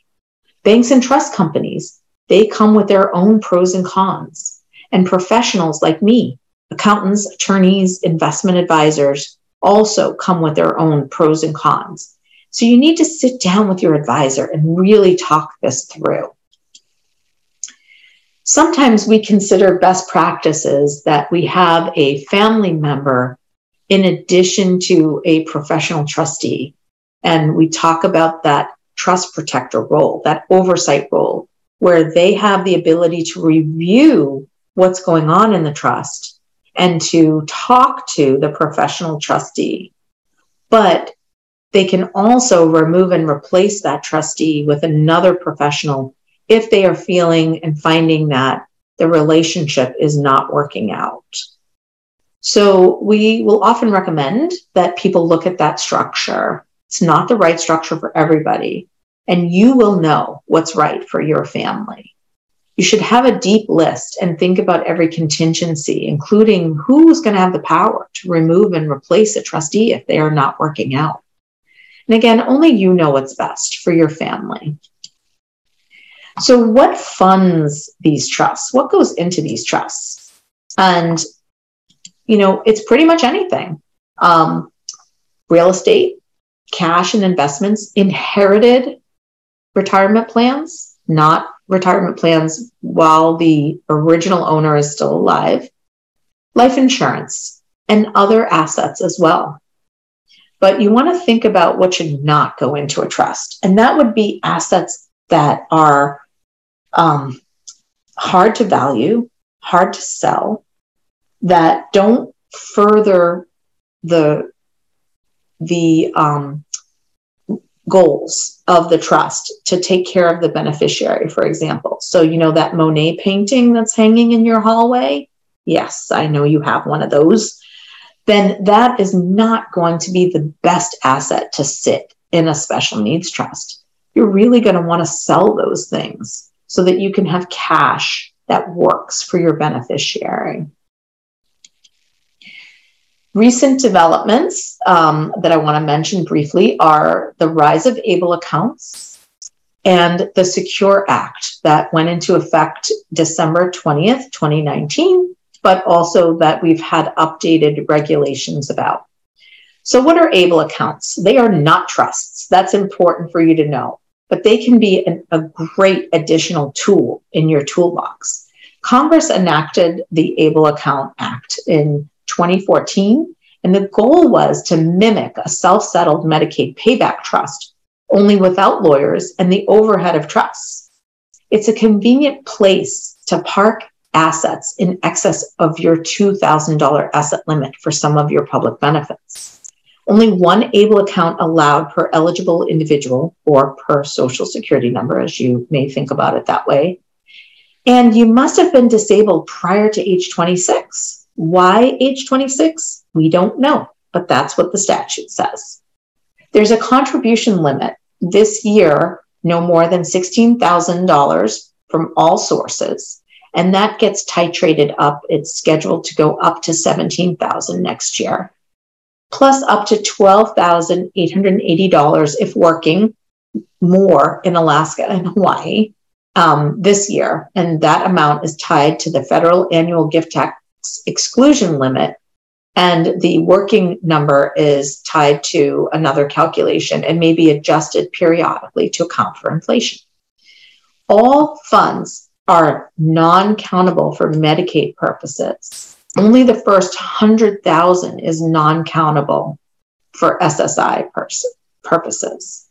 Speaker 1: Banks and trust companies, they come with their own pros and cons. And professionals like me, accountants, attorneys, investment advisors, also come with their own pros and cons. So you need to sit down with your advisor and really talk this through. Sometimes we consider best practices that we have a family member in addition to a professional trustee and we talk about that trust protector role, that oversight role, where they have the ability to review what's going on in the trust and to talk to the professional trustee. But they can also remove and replace that trustee with another professional if they are feeling and finding that the relationship is not working out. So we will often recommend that people look at that structure it's not the right structure for everybody. And you will know what's right for your family. You should have a deep list and think about every contingency, including who's going to have the power to remove and replace a trustee if they are not working out. And again, only you know what's best for your family. So, what funds these trusts? What goes into these trusts? And, you know, it's pretty much anything um, real estate, cash and investments, inherited retirement plans, not retirement plans while the original owner is still alive, life insurance, and other assets as well. But you want to think about what should not go into a trust. And that would be assets that are um, hard to value, hard to sell, that don't further the the um, goals of the trust to take care of the beneficiary, for example. So, you know, that Monet painting that's hanging in your hallway? Yes, I know you have one of those. Then that is not going to be the best asset to sit in a special needs trust. you're really going to want to sell those things so that you can have cash that works for your beneficiary. Recent developments um, that I want to mention briefly are the rise of ABLE accounts and the Secure Act that went into effect December 20th, 2019, but also that we've had updated regulations about. So, what are ABLE accounts? They are not trusts. That's important for you to know, but they can be an, a great additional tool in your toolbox. Congress enacted the ABLE Account Act in 2014, and the goal was to mimic a self settled Medicaid payback trust, only without lawyers and the overhead of trusts. It's a convenient place to park assets in excess of your $2,000 asset limit for some of your public benefits. Only one ABLE account allowed per eligible individual or per social security number, as you may think about it that way. And you must have been disabled prior to age 26. Why age 26? We don't know, but that's what the statute says. There's a contribution limit this year, no more than $16,000 from all sources. And that gets titrated up. It's scheduled to go up to 17,000 next year, plus up to $12,880 if working more in Alaska and Hawaii um, this year. And that amount is tied to the federal annual gift tax exclusion limit. And the working number is tied to another calculation and may be adjusted periodically to account for inflation. All funds are non countable for Medicaid purposes. Only the first 100,000 is non countable for SSI pers- purposes.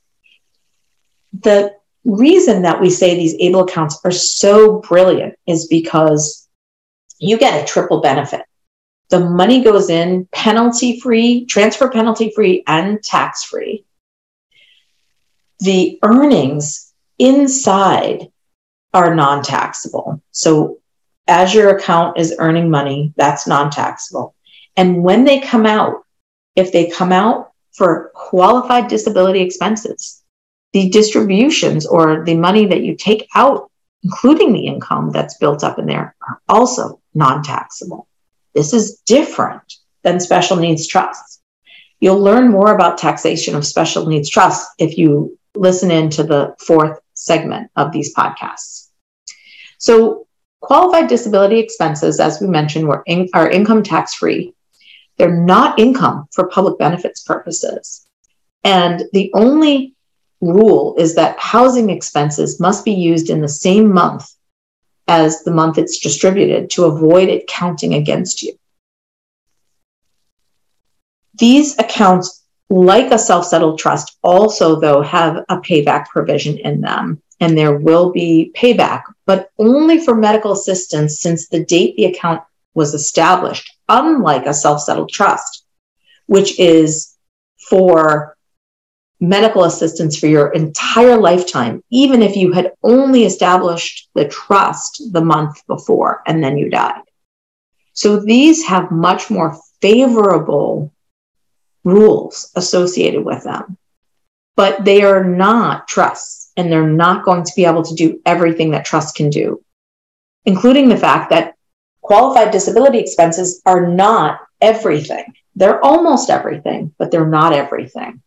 Speaker 1: The reason that we say these able accounts are so brilliant is because you get a triple benefit. The money goes in penalty free, transfer penalty free, and tax free. The earnings inside are non taxable. So, as your account is earning money, that's non taxable. And when they come out, if they come out for qualified disability expenses, the distributions or the money that you take out, including the income that's built up in there, are also non taxable. This is different than special needs trusts. You'll learn more about taxation of special needs trusts if you listen in to the fourth segment of these podcasts. So, qualified disability expenses, as we mentioned, were in, are income tax free. They're not income for public benefits purposes. And the only rule is that housing expenses must be used in the same month as the month it's distributed to avoid it counting against you. These accounts, like a self settled trust, also, though, have a payback provision in them, and there will be payback, but only for medical assistance since the date the account was established, unlike a self settled trust, which is for medical assistance for your entire lifetime, even if you had only established the trust the month before and then you died. So these have much more favorable rules associated with them, but they are not trusts and they're not going to be able to do everything that trusts can do, including the fact that qualified disability expenses are not everything. They're almost everything, but they're not everything.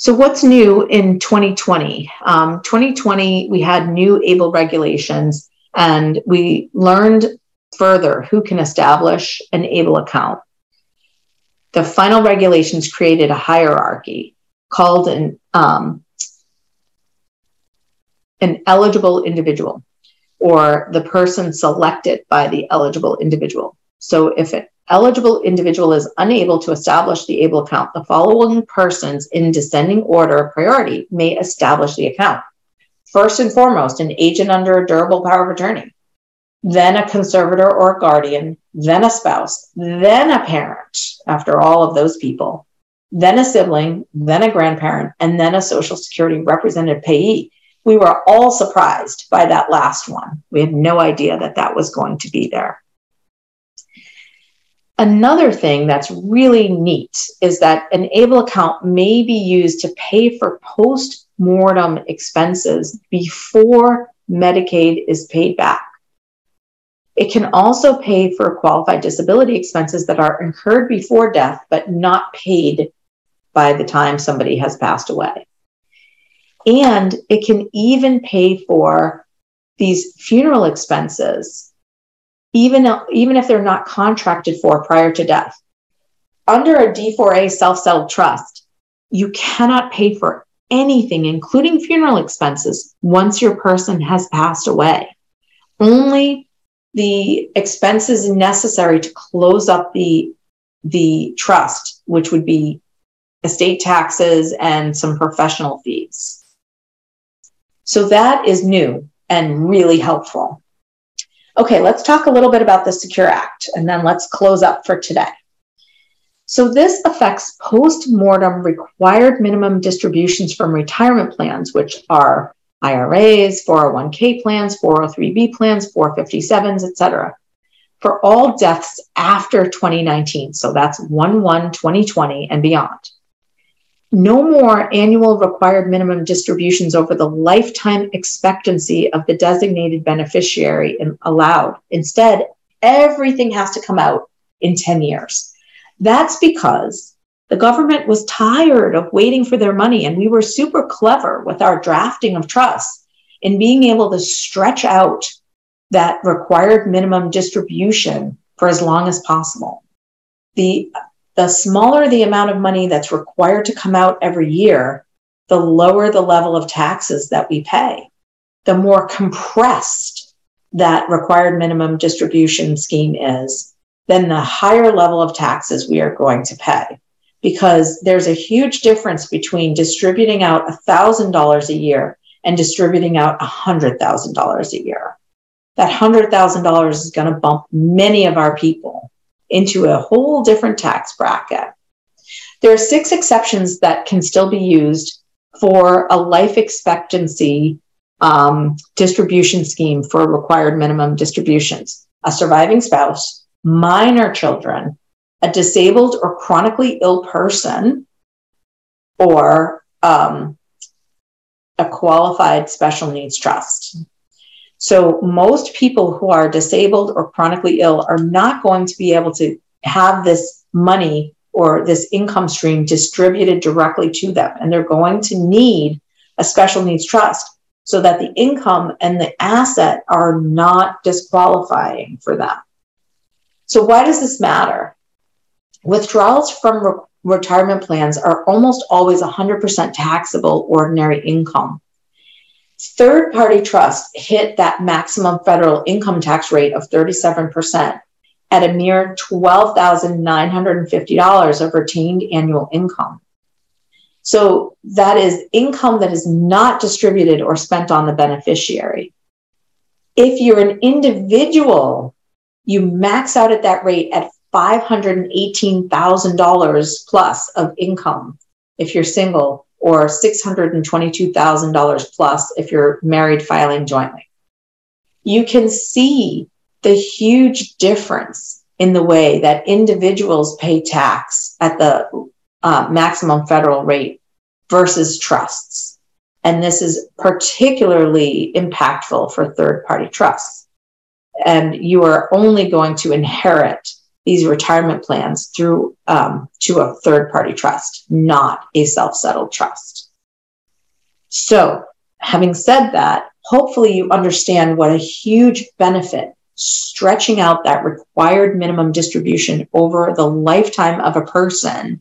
Speaker 1: So, what's new in 2020? Um, 2020, we had new ABLE regulations and we learned further who can establish an ABLE account. The final regulations created a hierarchy called an, um, an eligible individual or the person selected by the eligible individual. So, if it eligible individual is unable to establish the ABLE account, the following persons in descending order of priority may establish the account. First and foremost, an agent under a durable power of attorney, then a conservator or a guardian, then a spouse, then a parent, after all of those people, then a sibling, then a grandparent, and then a Social Security representative payee. We were all surprised by that last one. We had no idea that that was going to be there. Another thing that's really neat is that an ABLE account may be used to pay for post mortem expenses before Medicaid is paid back. It can also pay for qualified disability expenses that are incurred before death but not paid by the time somebody has passed away. And it can even pay for these funeral expenses even, even if they're not contracted for prior to death. Under a D4A self settled trust, you cannot pay for anything, including funeral expenses, once your person has passed away. Only the expenses necessary to close up the, the trust, which would be estate taxes and some professional fees. So that is new and really helpful. Okay, let's talk a little bit about the Secure Act and then let's close up for today. So, this affects post mortem required minimum distributions from retirement plans, which are IRAs, 401k plans, 403b plans, 457s, etc. For all deaths after 2019, so that's 1 1 2020 and beyond no more annual required minimum distributions over the lifetime expectancy of the designated beneficiary allowed. Instead, everything has to come out in 10 years. That's because the government was tired of waiting for their money, and we were super clever with our drafting of trusts in being able to stretch out that required minimum distribution for as long as possible. The the smaller the amount of money that's required to come out every year, the lower the level of taxes that we pay. The more compressed that required minimum distribution scheme is, then the higher level of taxes we are going to pay. Because there's a huge difference between distributing out $1,000 a year and distributing out $100,000 a year. That $100,000 is going to bump many of our people into a whole different tax bracket. There are six exceptions that can still be used for a life expectancy um, distribution scheme for required minimum distributions a surviving spouse, minor children, a disabled or chronically ill person, or um, a qualified special needs trust. So most people who are disabled or chronically ill are not going to be able to have this money or this income stream distributed directly to them. And they're going to need a special needs trust so that the income and the asset are not disqualifying for them. So, why does this matter? Withdrawals from re- retirement plans are almost always 100% taxable ordinary income. Third party trust hit that maximum federal income tax rate of 37% at a mere $12,950 of retained annual income. So that is income that is not distributed or spent on the beneficiary. If you're an individual, you max out at that rate at $518,000 plus of income. If you're single, or $622,000 plus if you're married filing jointly. You can see the huge difference in the way that individuals pay tax at the uh, maximum federal rate versus trusts. And this is particularly impactful for third party trusts. And you are only going to inherit these retirement plans through um, to a third party trust, not a self settled trust. So, having said that, hopefully you understand what a huge benefit stretching out that required minimum distribution over the lifetime of a person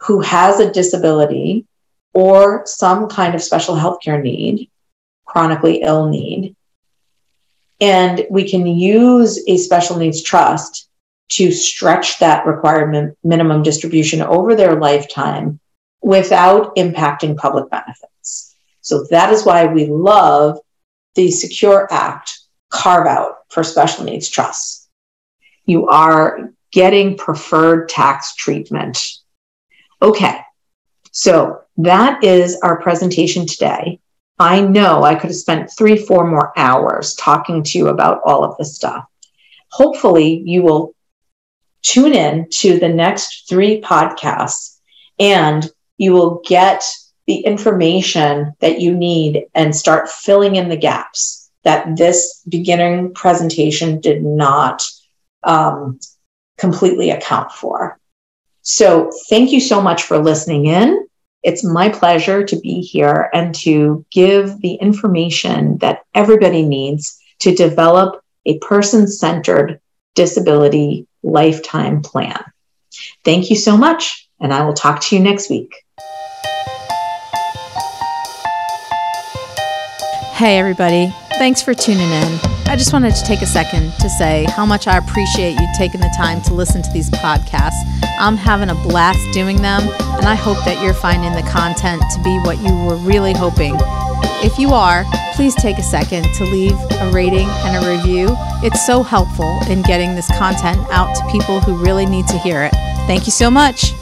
Speaker 1: who has a disability or some kind of special healthcare need, chronically ill need. And we can use a special needs trust to stretch that required minimum distribution over their lifetime without impacting public benefits. So that is why we love the Secure Act carve out for special needs trusts. You are getting preferred tax treatment. Okay, so that is our presentation today. I know I could have spent three, four more hours talking to you about all of this stuff. Hopefully, you will tune in to the next three podcasts and you will get the information that you need and start filling in the gaps that this beginning presentation did not um, completely account for. So, thank you so much for listening in. It's my pleasure to be here and to give the information that everybody needs to develop a person centered disability lifetime plan. Thank you so much, and I will talk to you next week.
Speaker 2: Hey, everybody. Thanks for tuning in. I just wanted to take a second to say how much I appreciate you taking the time to listen to these podcasts. I'm having a blast doing them, and I hope that you're finding the content to be what you were really hoping. If you are, please take a second to leave a rating and a review. It's so helpful in getting this content out to people who really need to hear it. Thank you so much.